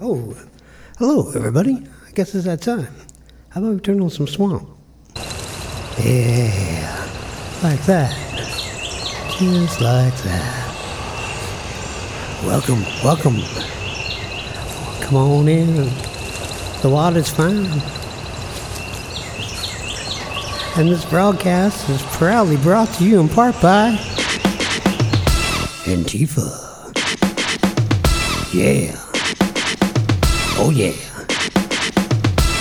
Oh, hello, everybody. I guess it's that time. How about we turn on some swamp? Yeah, like that. Just like that. Welcome, welcome. Come on in. The water's fine. And this broadcast is proudly brought to you in part by Antifa. Yeah. Oh, yeah.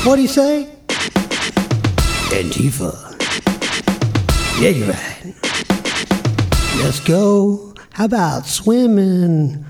What'd he say? Antifa. Yeah, you're right. Let's go. How about swimming?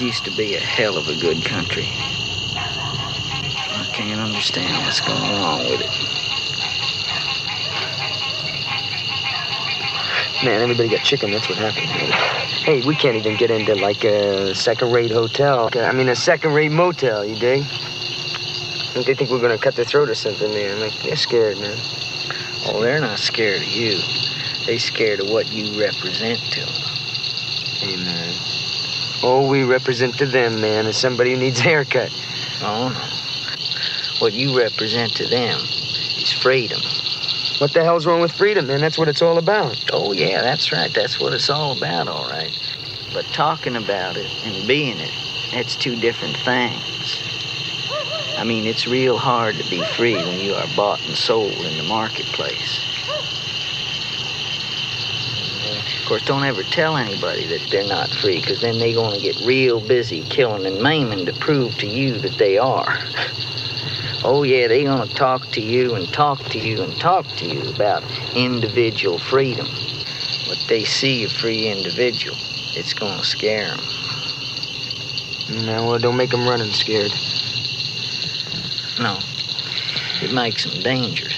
This used to be a hell of a good country. I can't understand what's going on with it. Man, everybody got chicken. That's what happened. Hey, we can't even get into like a second-rate hotel. I mean, a second-rate motel. You dig? They think we're gonna cut their throat or something, man. Like they're scared, man. Oh, they're not scared of you. They scared of what you represent to them. Hey, All we represent to them, man, is somebody who needs a haircut. Oh no. What you represent to them is freedom. What the hell's wrong with freedom, man? That's what it's all about. Oh yeah, that's right. That's what it's all about, all right. But talking about it and being it, that's two different things. I mean, it's real hard to be free when you are bought and sold in the marketplace. Of course, don't ever tell anybody that they're not free, because then they're going to get real busy killing and maiming to prove to you that they are. Oh, yeah, they're going to talk to you and talk to you and talk to you about individual freedom. But they see a free individual, it's going to scare them. No, well, don't make them running scared. No, it makes them dangerous.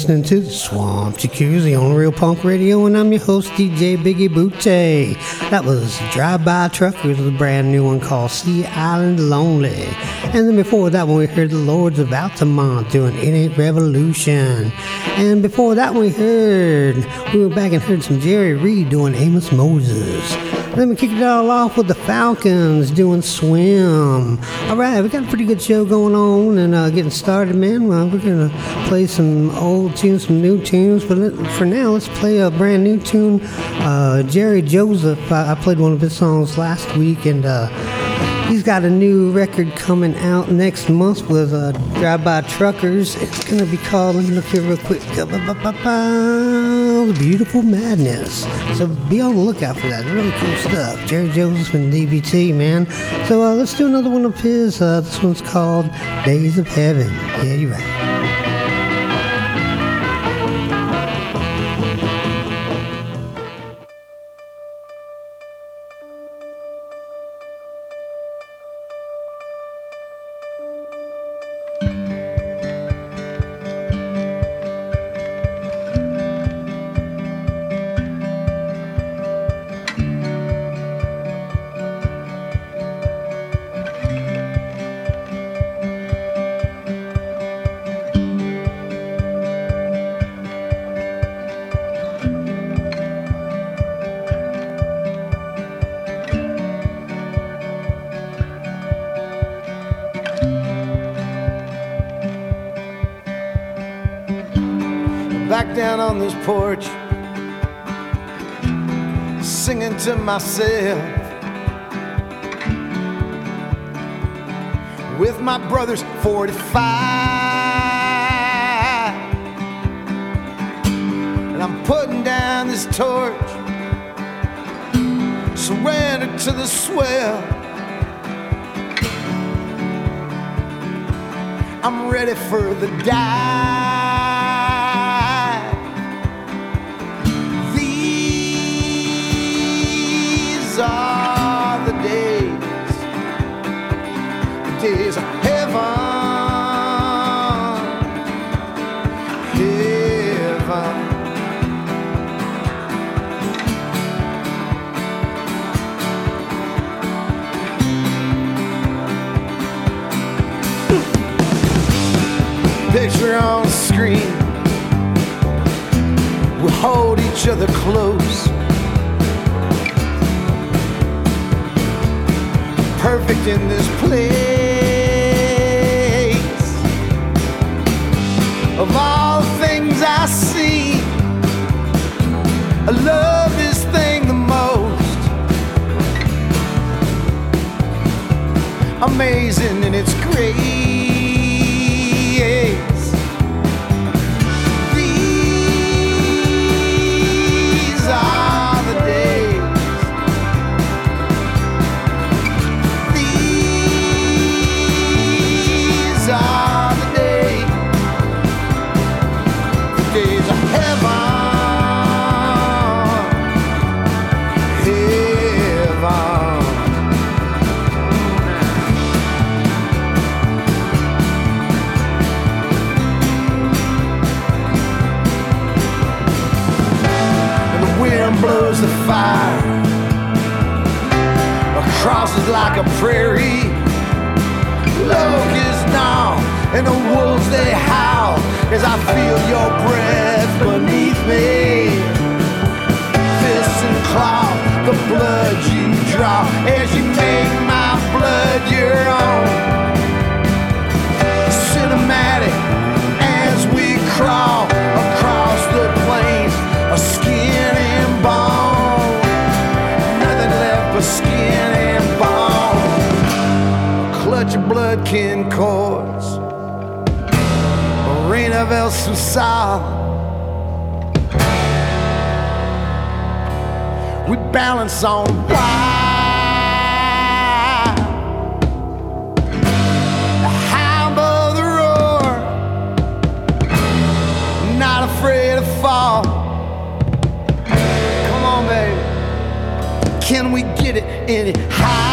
Listening to the Swamp Jacuzzi on Real Punk Radio, and I'm your host, DJ Biggie Bootay. That was Drive By Truckers with a brand new one called Sea Island Lonely. And then before that one, we heard the Lords of Altamont doing It Ain't Revolution. And before that we heard, we went back and heard some Jerry Reed doing Amos Moses. Then we kicked it all off with the Falcons doing Swim. All right, we got a pretty good show going on and uh, getting started, man. Well, we're going to play some old tunes, some new tunes. But for now, let's play a brand new tune. Uh, Jerry Joseph, I, I, played one of his songs last week and uh, He's got a new record coming out next month with uh, Drive By Truckers. It's going to be called, let me look here real quick, The Beautiful Madness. So be on the lookout for that. Really cool stuff. Jerry Joseph and DBT, man. So uh, let's do another one of his. Uh, this one's called Days of Heaven. Yeah, you're right. Porch, singing to myself. With my brother's 45. And I'm putting down this torch, surrender to the swell. I'm ready for the die. Picture on screen. We hold each other close. perfect in this place. of all things I see. I love this thing the most. Amazing and it's great. like a prairie. Locusts gnaw and the wolves they howl as I feel your breath beneath me. Fists and claws, the blood you draw as you make my blood your own. Cinematic as we crawl across the plains of skin But skin blood-kin cords. A rain of El Susal. We balance on why. The hound of the roar. Not afraid to fall. Can we get it any higher?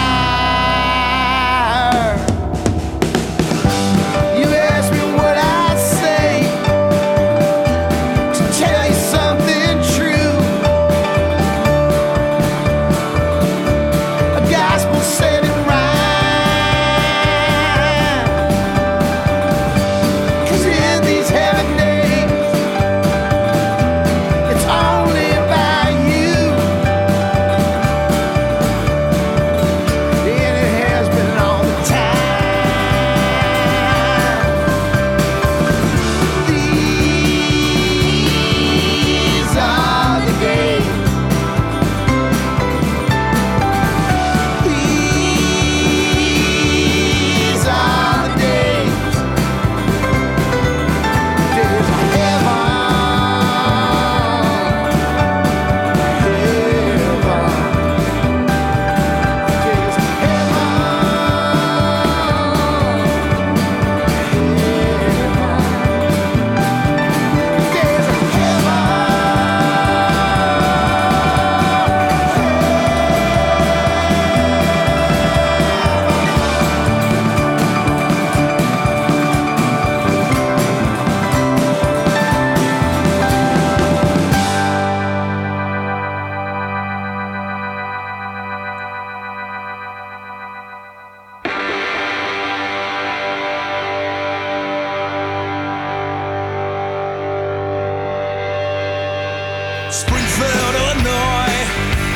Springfield, Illinois.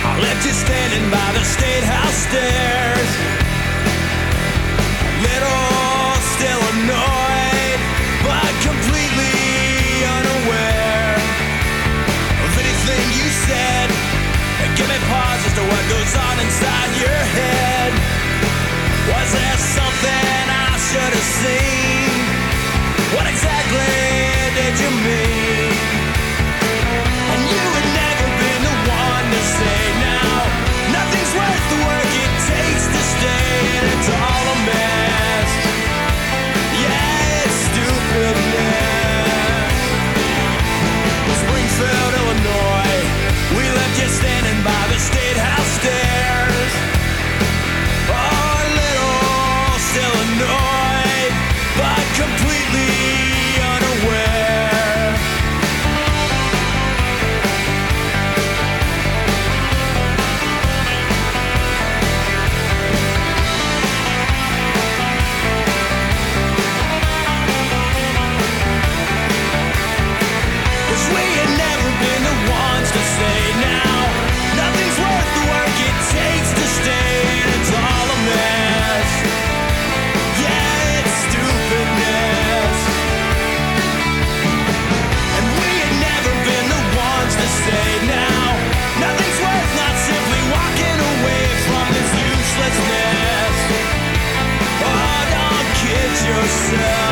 I left you standing by the State House stairs. Little still annoyed, but completely unaware of anything you said. Give me pause as to what goes on inside your head. Was there something I should have seen? yourself.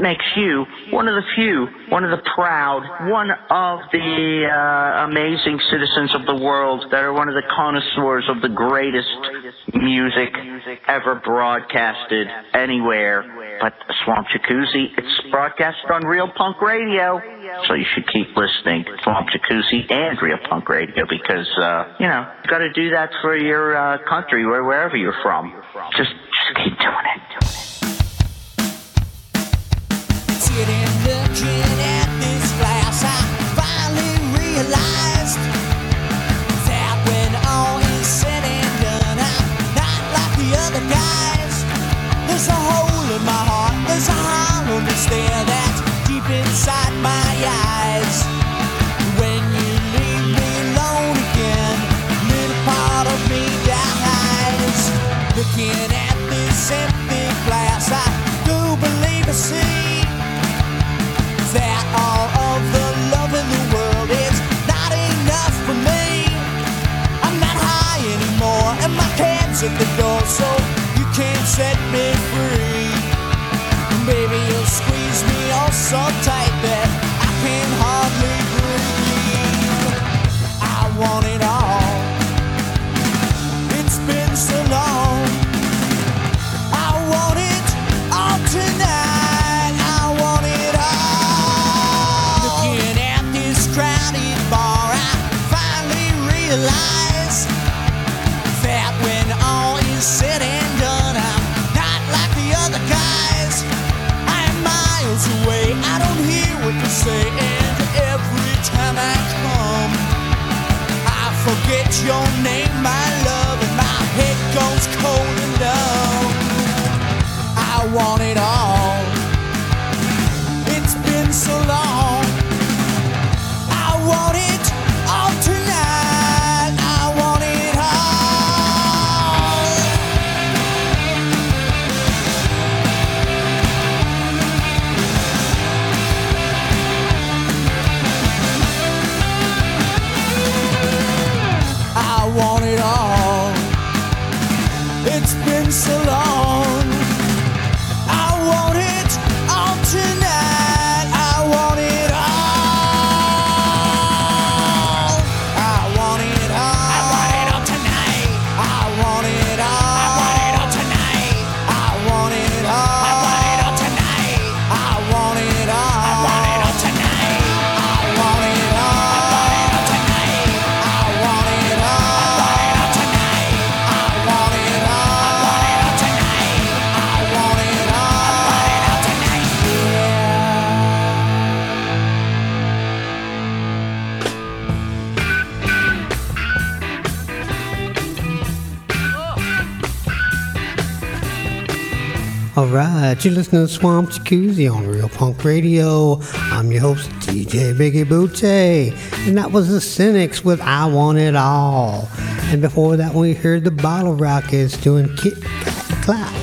Makes you one of the few, one of the proud, one of the uh, amazing citizens of the world that are one of the connoisseurs of the greatest music ever broadcasted anywhere. But Swamp Jacuzzi, it's broadcasted on Real Punk Radio. So you should keep listening to Swamp Jacuzzi and Real Punk Radio because, uh, you know, you gotta do that for your uh, country or wherever you're from. Just, just keep doing it. Looking at this glass, I finally realized that when all is said and done, I'm not like the other guys. There's a hole in my heart, there's a there that's deep inside my eyes. When you leave me alone again, little part of me dies. Looking at this empty glass, I do believe I see at the door, so you can't set me free. Baby, you'll squeeze me all so tight get your name. Right, you're listening to Swamp Jacuzzi on Real Punk Radio. I'm your host, DJ Biggie Bootsy, and that was the Cynics with I Want It All. And before that, we heard the Bottle Rockets doing Kit Clack.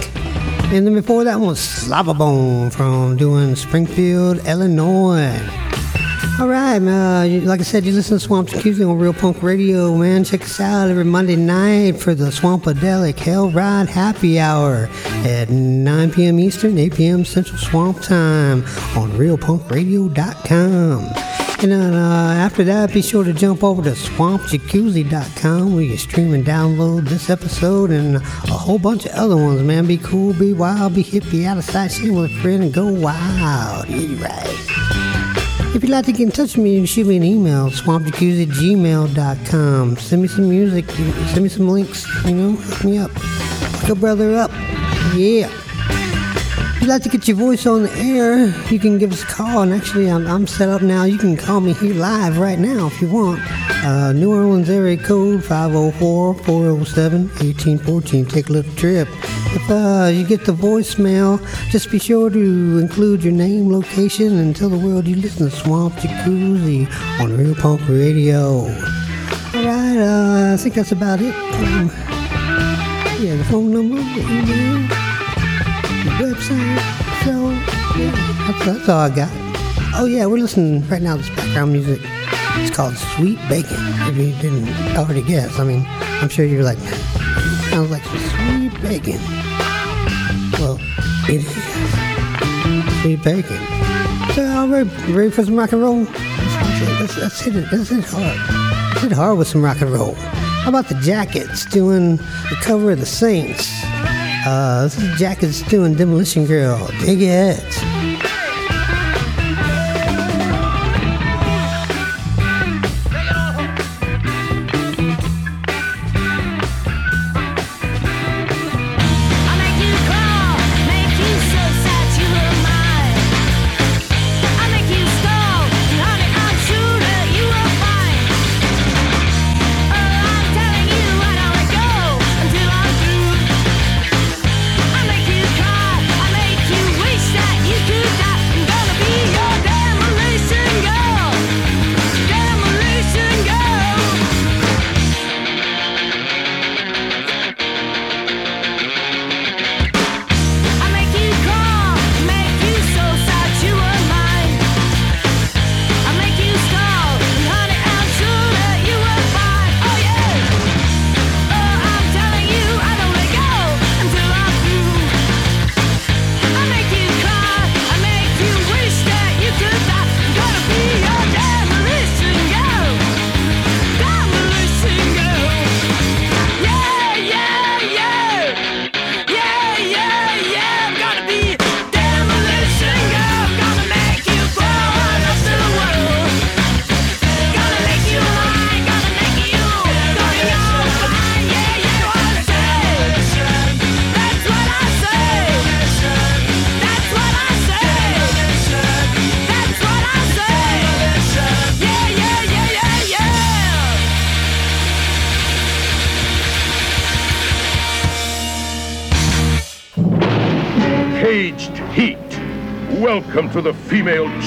And then before that was Slobberbone from doing Springfield, Illinois. All right, man. uh, like I said, you listen to Swamp Jacuzzi on Real Punk Radio, man. Check us out every Monday night for the Swampadelic Hell Ride Happy Hour at 9 p.m. Eastern, 8 p.m. Central Swamp Time on RealPunkRadio.com. And then uh, after that, be sure to jump over to SwampJacuzzi.com where you stream and download this episode and a whole bunch of other ones, man. Be cool, be wild, be hip, be out of sight, share with a friend, and go wild. Yeah, right. If you'd like to get in touch with me, shoot me an email, swampjacuzzi at gmail.com. Send me some music, send me some links, you know, hook me up. Hook brother up. Yeah. You'd like to get your voice on the air, you can give us a call. And actually, I'm, I'm set up now. You can call me here live right now if you want. Uh, New Orleans area code 504-407-1814. Take a little trip. If uh, you get the voicemail, just be sure to include your name, location, and tell the world you listen to Swamp Jacuzzi on Real Punk Radio. All right, uh, I think that's about it. Um, yeah, the phone number, the email, website. So, yeah, that's, all I got. Oh, yeah, we're listening right now to this background music. It's called Sweet Bacon, if you didn't already guess. I mean, I'm sure you're like, sounds like sweet bacon. Well, it is. Sweet bacon. So, all right, ready for some rock and roll? Let's, let's hit it. Let's hit hard. Let's hit hard with some rock and roll. How about the Jackets doing the cover of the Saints? Uh, this is Jackets doing Demolition Girl. Dig it.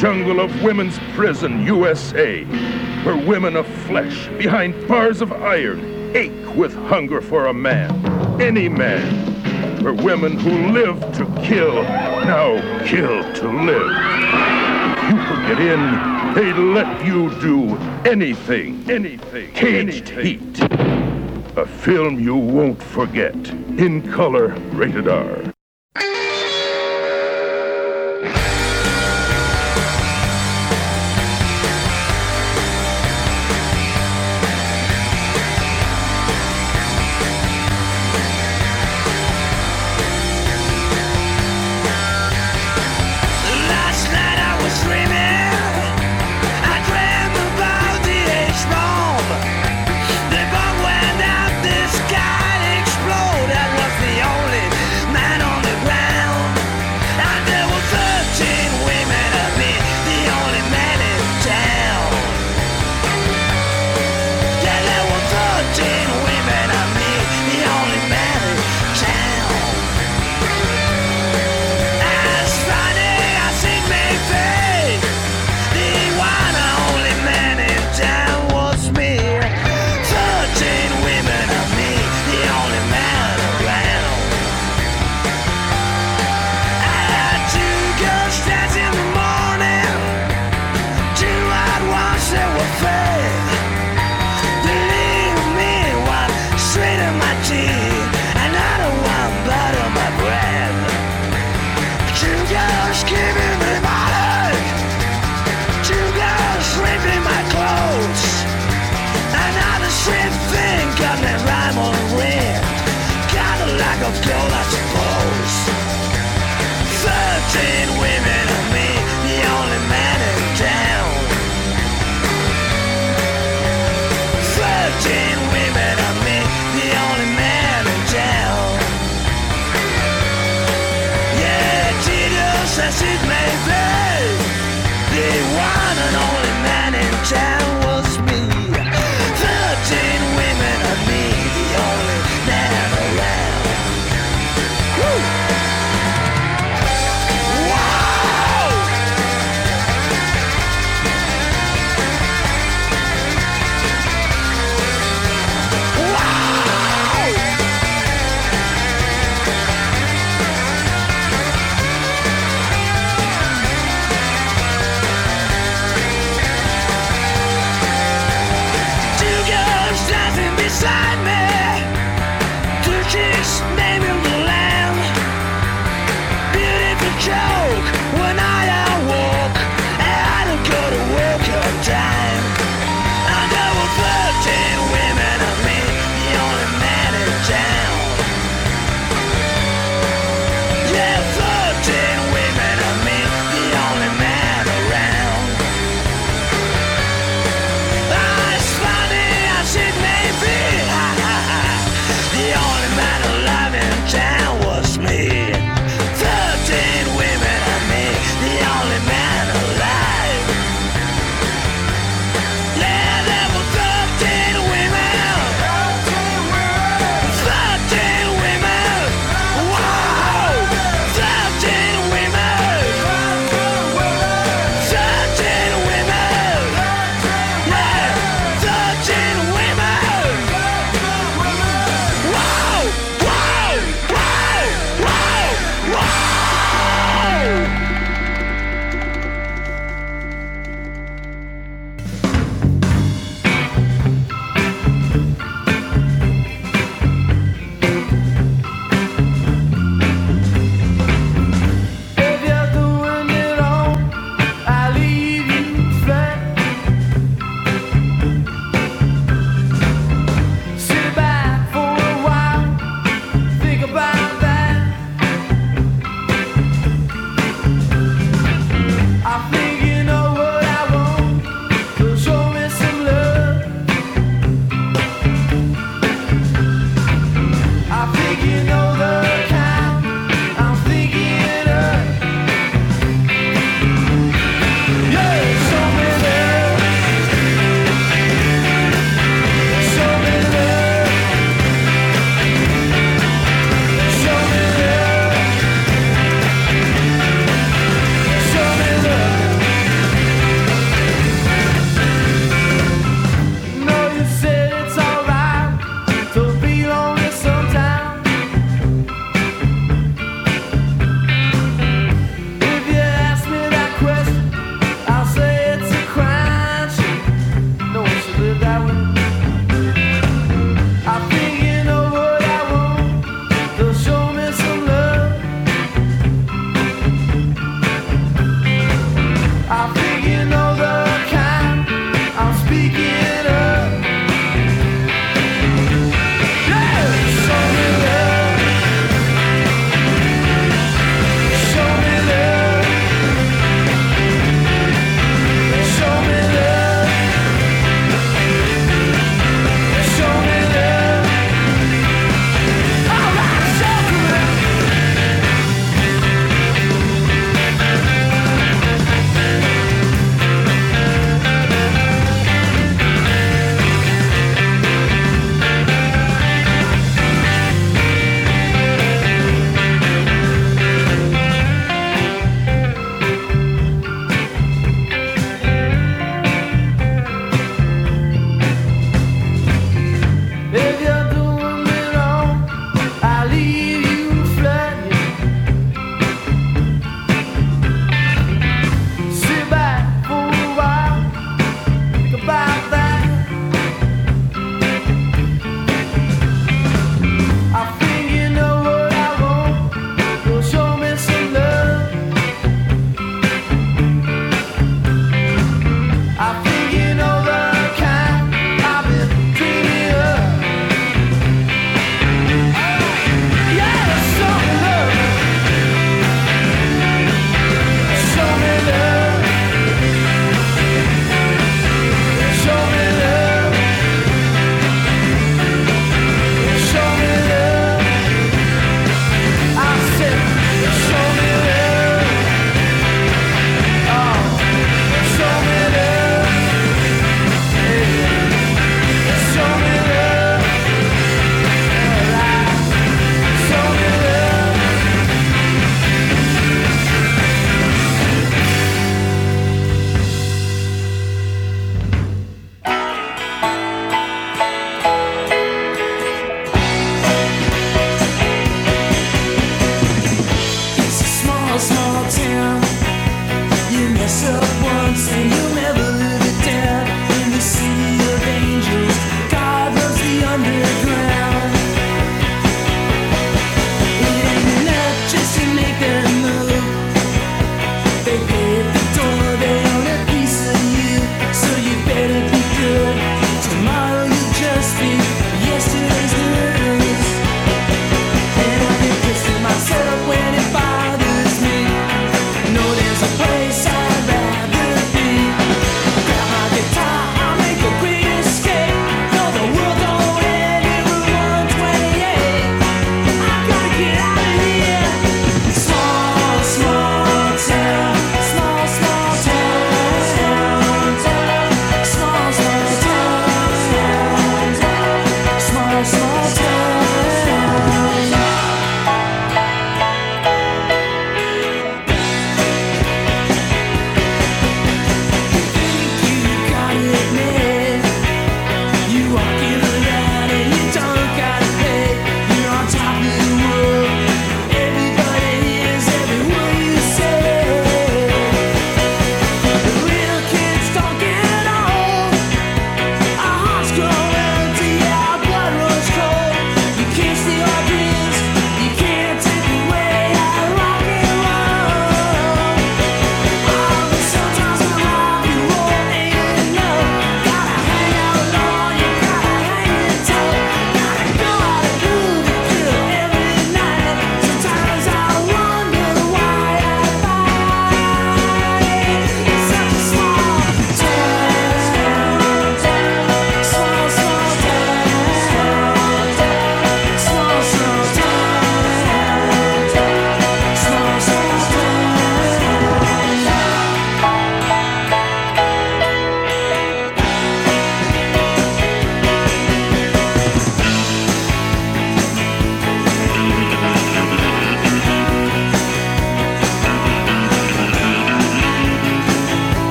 Jungle of women's prison, USA, where women of flesh behind bars of iron ache with hunger for a man, any man. Where women who live to kill now kill to live. If you could get in, they'd let you do anything, anything. Caged Heat. A film you won't forget. In color, rated R.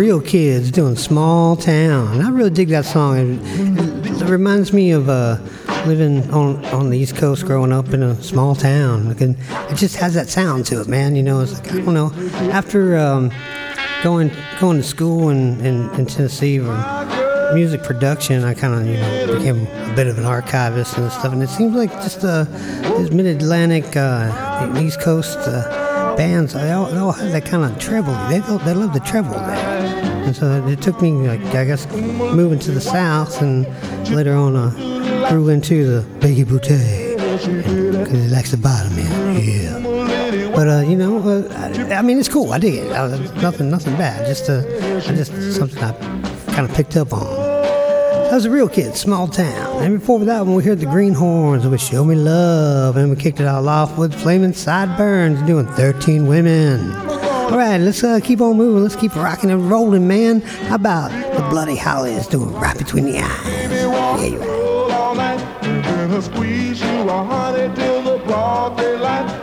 Real Kids doing Small Town. I really dig that song. It, it reminds me of uh, living on on the East Coast, growing up in a small town. Like, it just has that sound to it, man. You know, it's like I don't know. After um, going going to school in, in, in Tennessee for music production, I kind of you know became a bit of an archivist and stuff. And it seems like just uh, this Mid-Atlantic, uh, East Coast. Uh, bands, they all, they all have that kind of treble. They, they love the treble there. And so it took me, like, I guess, moving to the south and later on I grew into the Biggie Boutte. Because he likes the bottom end. Yeah. But, uh, you know, uh, I, I mean, it's cool. I dig it. Uh, nothing, nothing bad. Just, uh, I just something I kind of picked up on. I was a real kid, small town. And before that one, we heard the Greenhornes with Show Me Love. And we kicked it all off with Flaming Sideburns doing 13 Women. All right, let's uh, keep on moving. Let's keep rocking and rolling, man. How about the Bloody Hollies doing right between the eyes? Yeah, you're right. Roll all night, gonna squeeze you a honey till the broad daylight.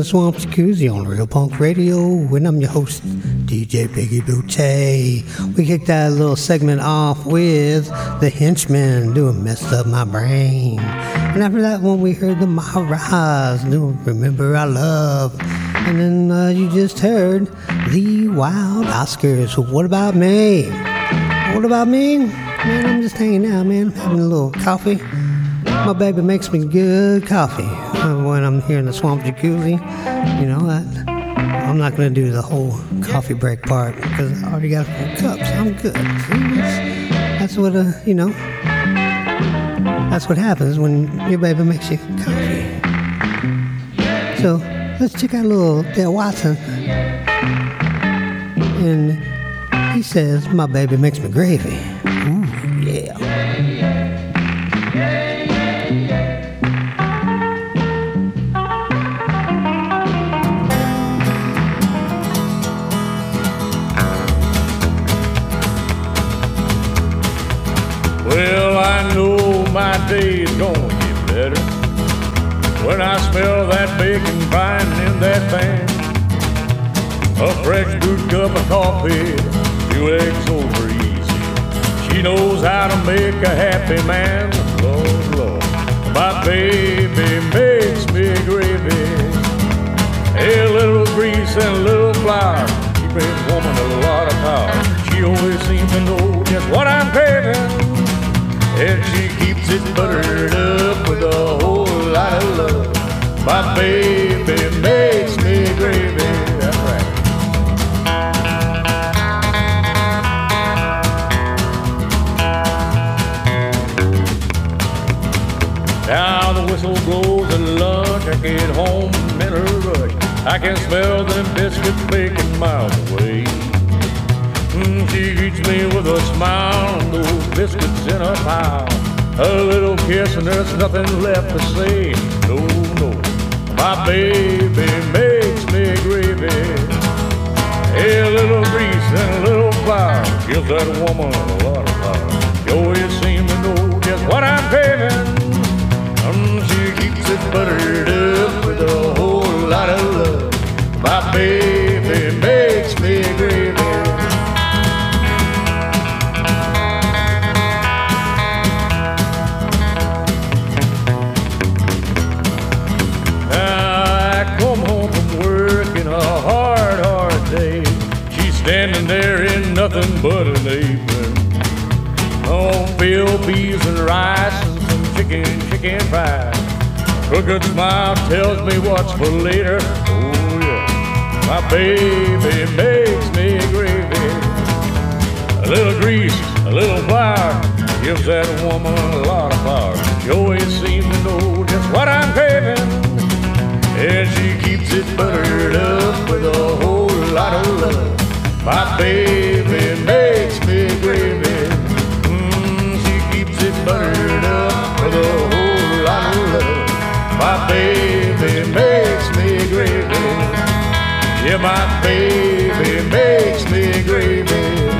To Swamp Jacuzzi on Real Punk Radio, and I'm your host, DJ Biggie Booty. We kicked that little segment off with The Henchman doing Messed Up My Brain. And after that one, we heard the Maharaj doing Remember I Love. And then uh, you just heard The Wild Oscars. What about me? What about me? Man, I'm just hanging out, man. Having a little coffee. My baby makes me good coffee when I'm here in the swamp jacuzzi. You know, I, I'm not going to do the whole coffee break part because I already got four cups. I'm good. That's, that's what, uh, you know, that's what happens when your baby makes you coffee. So let's check out a little Dale Watson. And he says, My baby makes me gravy. Ooh, yeah. Day's gonna get better when I smell that bacon frying in that pan. A fresh brewed cup of coffee, few eggs over easy. She knows how to make a happy man. Lord, Lord, my baby makes me gravy. A little grease and a little flour, she brings woman a lot of power. She always seems to know just what I'm craving. And she it buttered up with a whole lot of love. My baby makes me gravy. That's right. Now the whistle blows at lunch. I get home in a rush. I can smell them biscuits baking miles away. Mm, she greets me with a smile and those biscuits in a pile. A little kiss and there's nothing left to say. No, no, my baby makes me gravy. A little grease and a little flour gives that woman a lot of power. Always seems to know just what I'm craving. Um, she keeps it buttered up with a whole lot of love. My baby makes me gravy. There in nothing but an apron. On oh, filled peas and rice and some chicken, chicken fries. Crooked smile tells me what's for later. Oh yeah, my baby makes me gravy. A little grease, a little flour gives that woman a lot of power. She always seems to know just what I'm craving. And she keeps it buttered up with a whole lot of love. My baby makes me gravy. Mm, she keeps it buttered up with a whole lot of love. My baby makes me gravy. Yeah, my baby makes me gravy.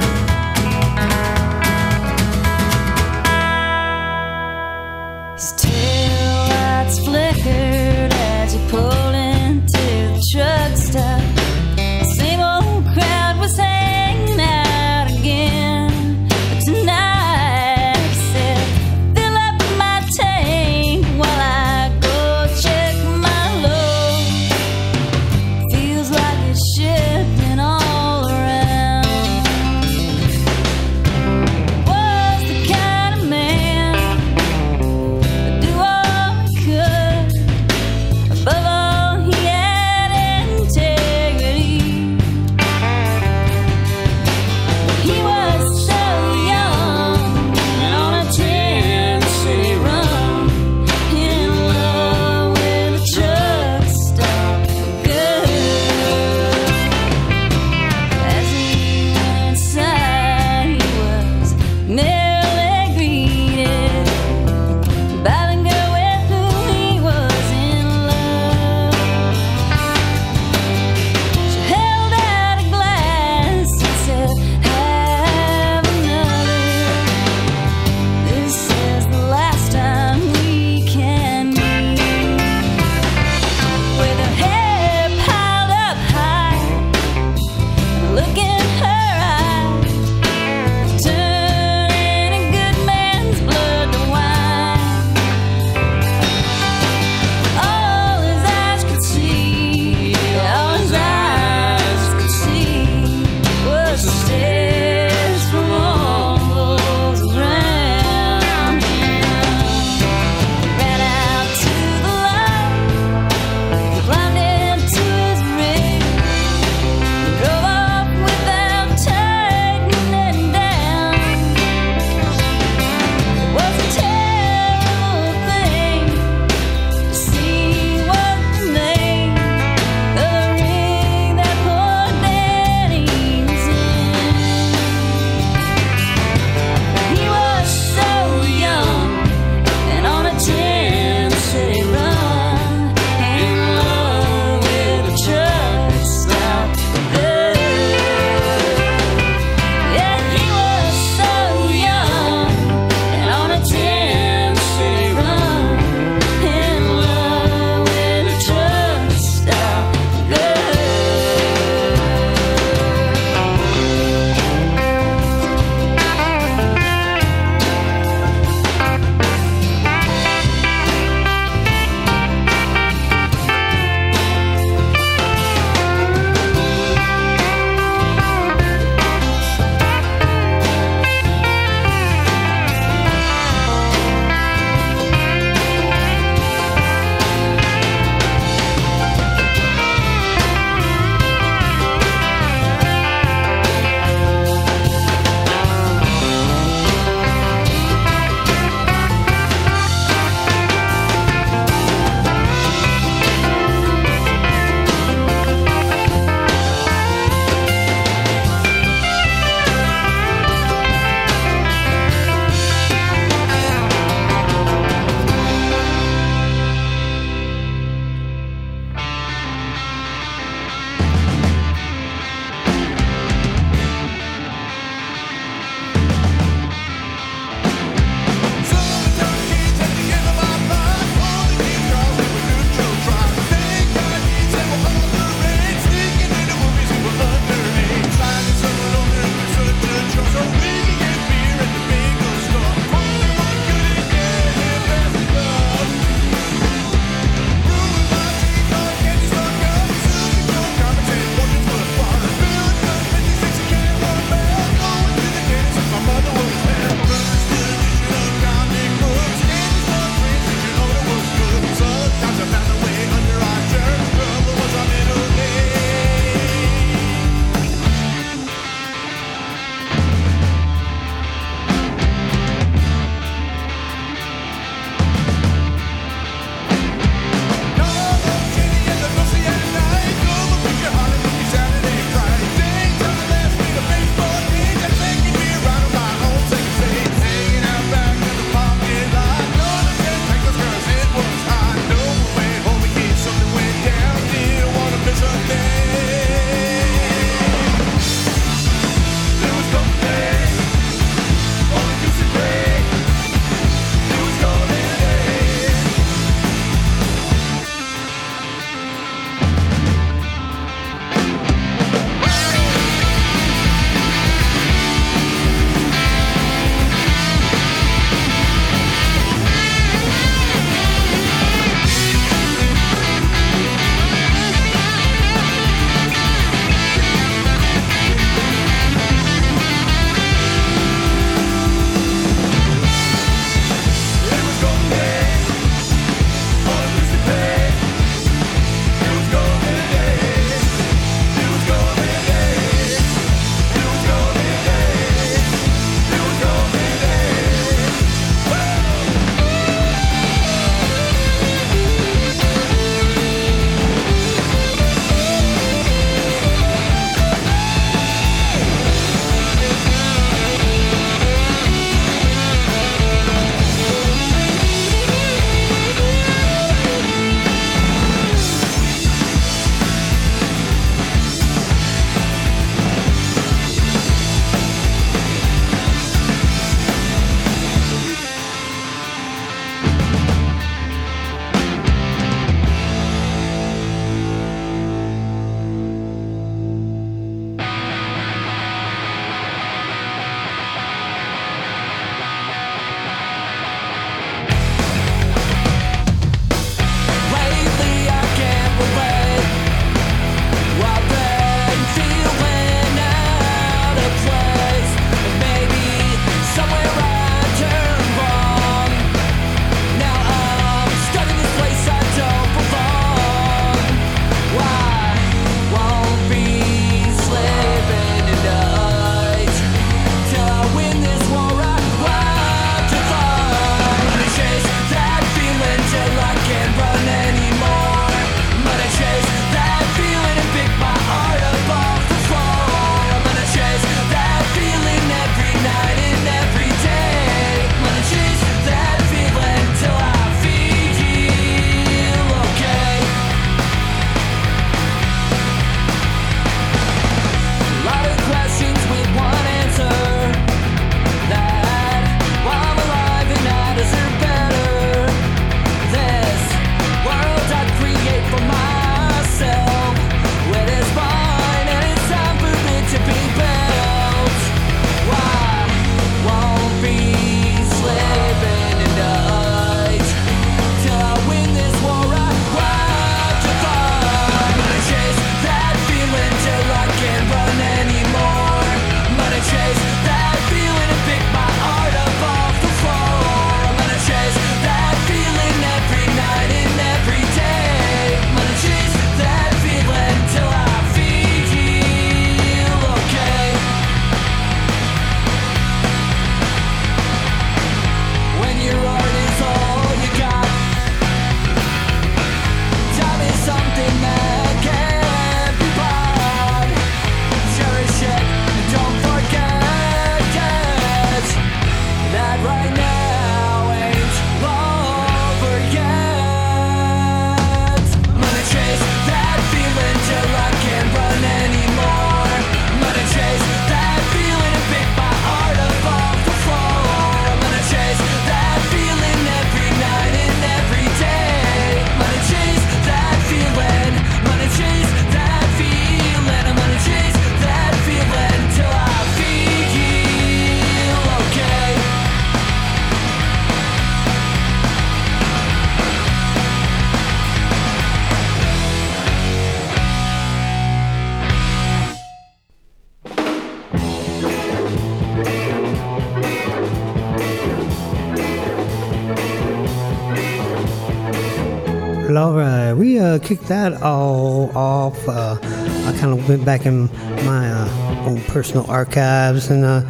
Kicked that all off. Uh, I kind of went back in my uh, own personal archives and uh,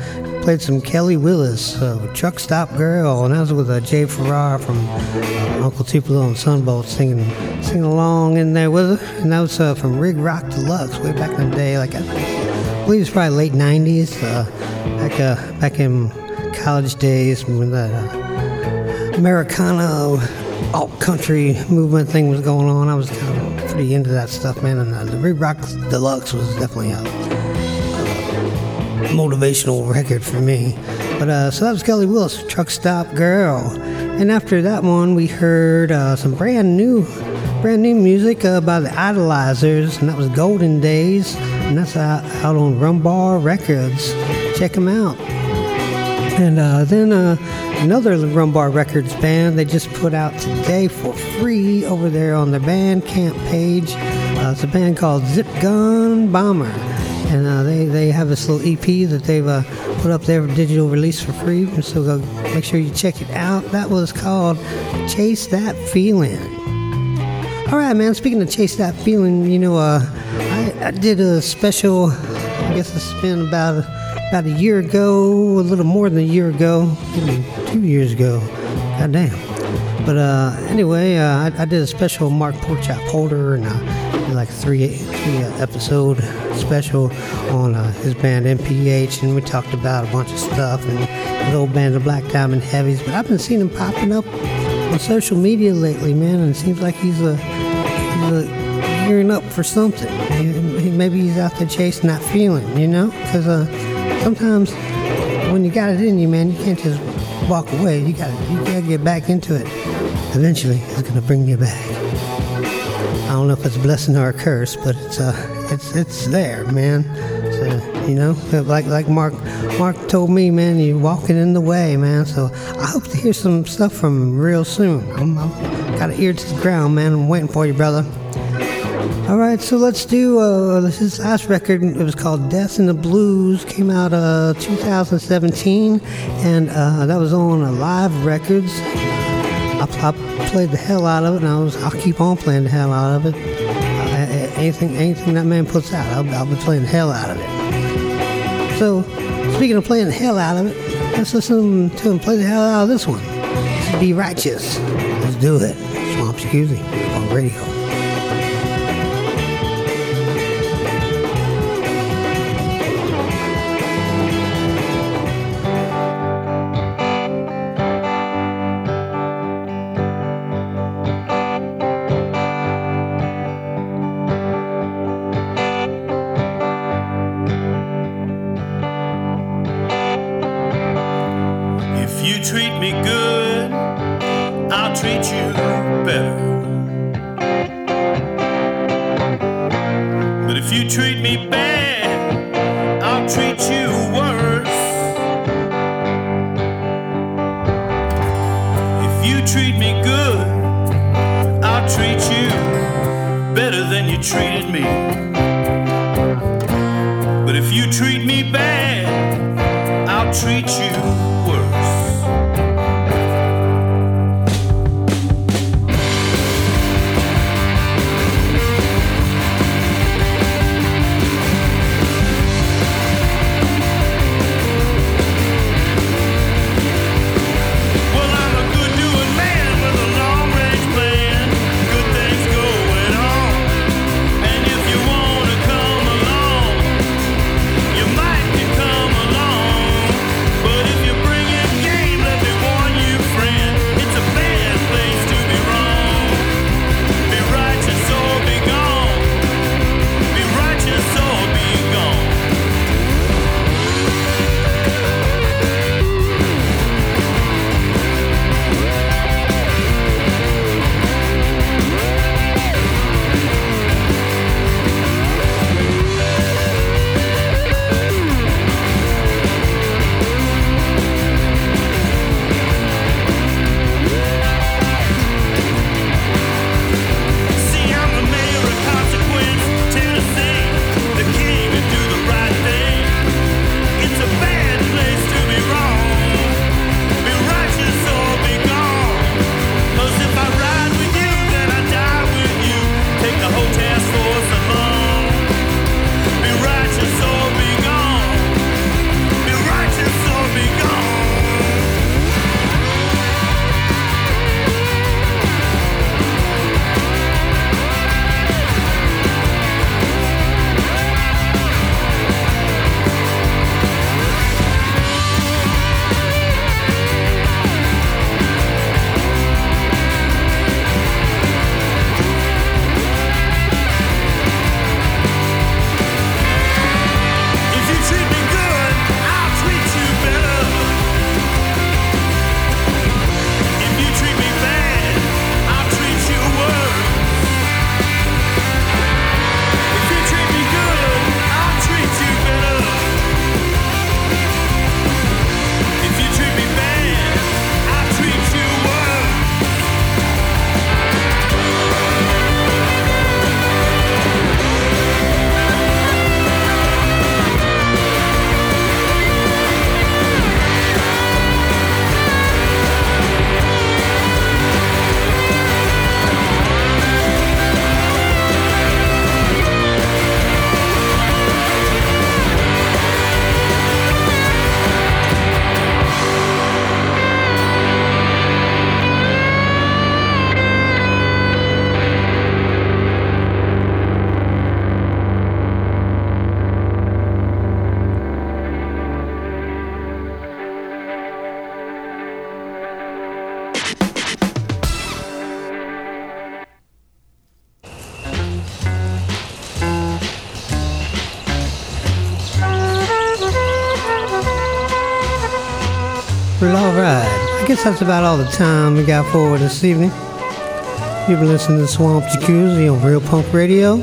played some Kelly Willis, uh, Truck Stop Girl, and that was with uh, Jay Farrar from uh, Uncle Tupelo and Son Volt singing singing along in there with her. And that was uh, from Rig Rock Deluxe way back in the day, like I believe it's probably late 90s, uh, back, back in college days when that Americana alt country movement thing was going on. I was kind of pretty into that stuff, man. And uh, the Rig Deluxe was definitely a, motivational record for me. But uh, so that was Kelly Willis, Truck Stop Girl. And after that one, we heard uh, some brand new, brand new music uh, by the Idolizers, and that was Golden Days, and that's out, out on Rumbar Records. Check them out. And uh, then uh, another Rumbar Records band they just put out today for free over there on their Bandcamp page. Uh, it's a band called Zip Gun Bomber. And uh, they, they have this little EP that they've uh, put up there for digital release for free. So go make sure you check it out. That was called Chase That Feeling. All right, man. Speaking of chase that feeling, you know, uh, I, I did a special. I guess it's been about about a year ago, a little more than a year ago, maybe two years ago. God damn. But uh, anyway, uh, I, I did a special Mark Porkchop Holder and uh, like three three uh, episode special on uh, his band MPH, and we talked about a bunch of stuff and the old band, the Black Diamond Heavies. But I've been seeing him popping up on social media lately, man, and it seems like he's a, he's a gearing up for something. He- he- Maybe he's out there chasing that feeling, you know? Because uh, sometimes when you got it in you, man, you can't just walk away. You got you gotta get back into it. Eventually, it's gonna bring you back. I don't know if it's a blessing or a curse, but it's uh, it's it's there, man. So you know, like like Mark Mark told me, man, you're walking in the way, man. So I hope to hear some stuff from him real soon. I'm, I'm got an ear to the ground, man. I'm waiting for you, brother. All right, so let's do uh, this last record. It was called "Death in the Blues." Came out uh 2017, and uh, that was on Live Records. I, I played the hell out of it, and I was I'll keep on playing the hell out of it. Uh, anything anything that man puts out, I'll, I'll be playing the hell out of it. So, speaking of playing the hell out of it, let's listen to him play the hell out of this one. Be Righteous. Let's do it. Swamp Jacuzzi on radio. Guess that's about all the time we got for this evening. You've been listening to Swamp Jacuzzi on Real Punk Radio.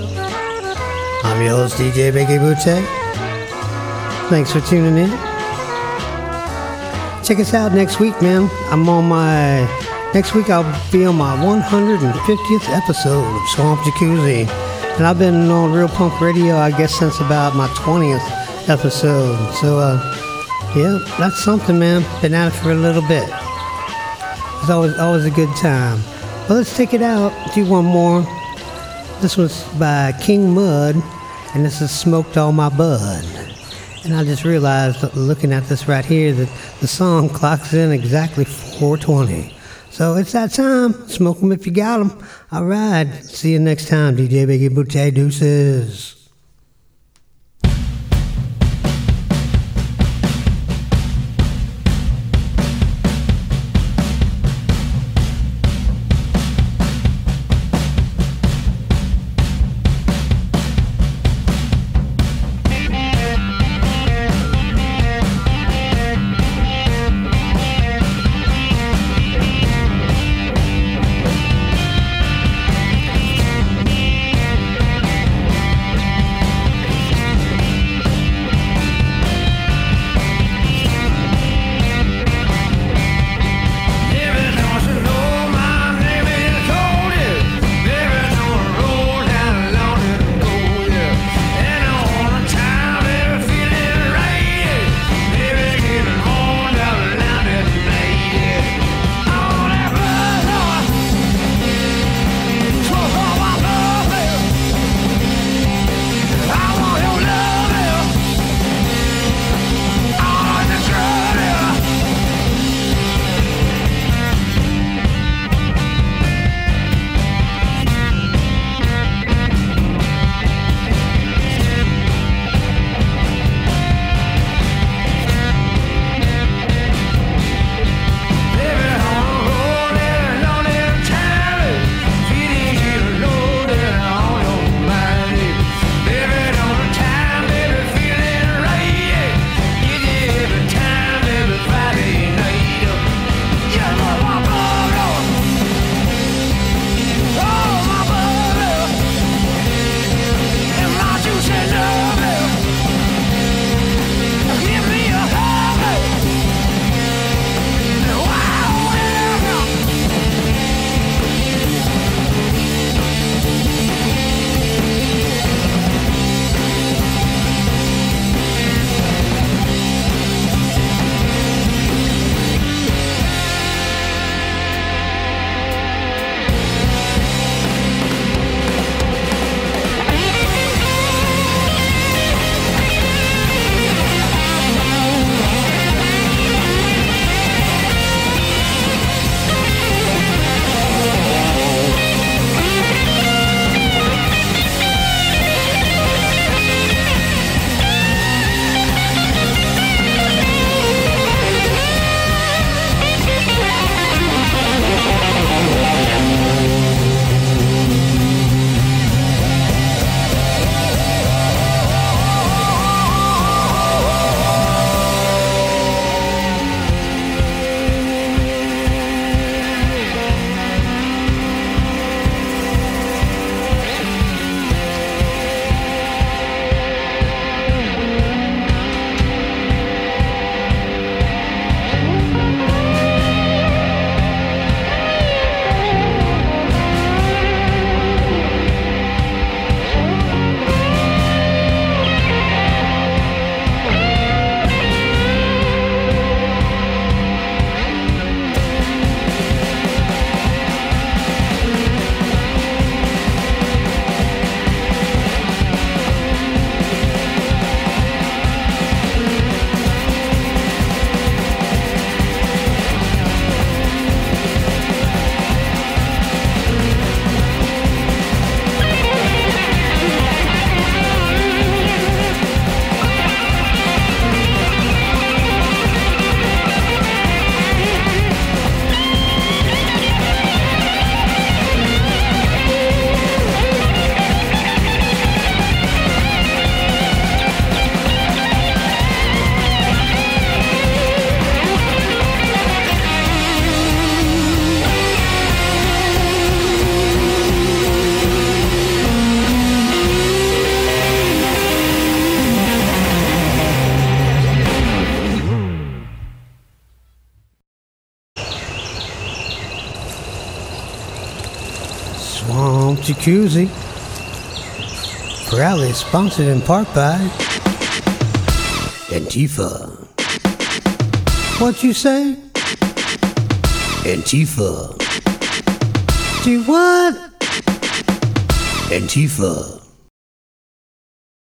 I'm your host, DJ Biggie Butte. Thanks for tuning in. Check us out next week, man. I'm on my. Next week, I'll be on my 150th episode of Swamp Jacuzzi. And I've been on Real Punk Radio, I guess, since about my 20th episode. So, uh, yeah, that's something, man. Been at it for a little bit. It's always always a good time. Well, let's take it out. Do one more. This was by King Mud, and this is Smoked All My Bud. And I just realized, looking at this right here, that the song clocks in exactly 420. So it's that time. Smoke 'em if you got 'em. All right. See you next time, DJ Biggie Boutte Deuces. Jacuzzi. Proudly sponsored in part by Antifa. What you say? Antifa. Do what? Antifa.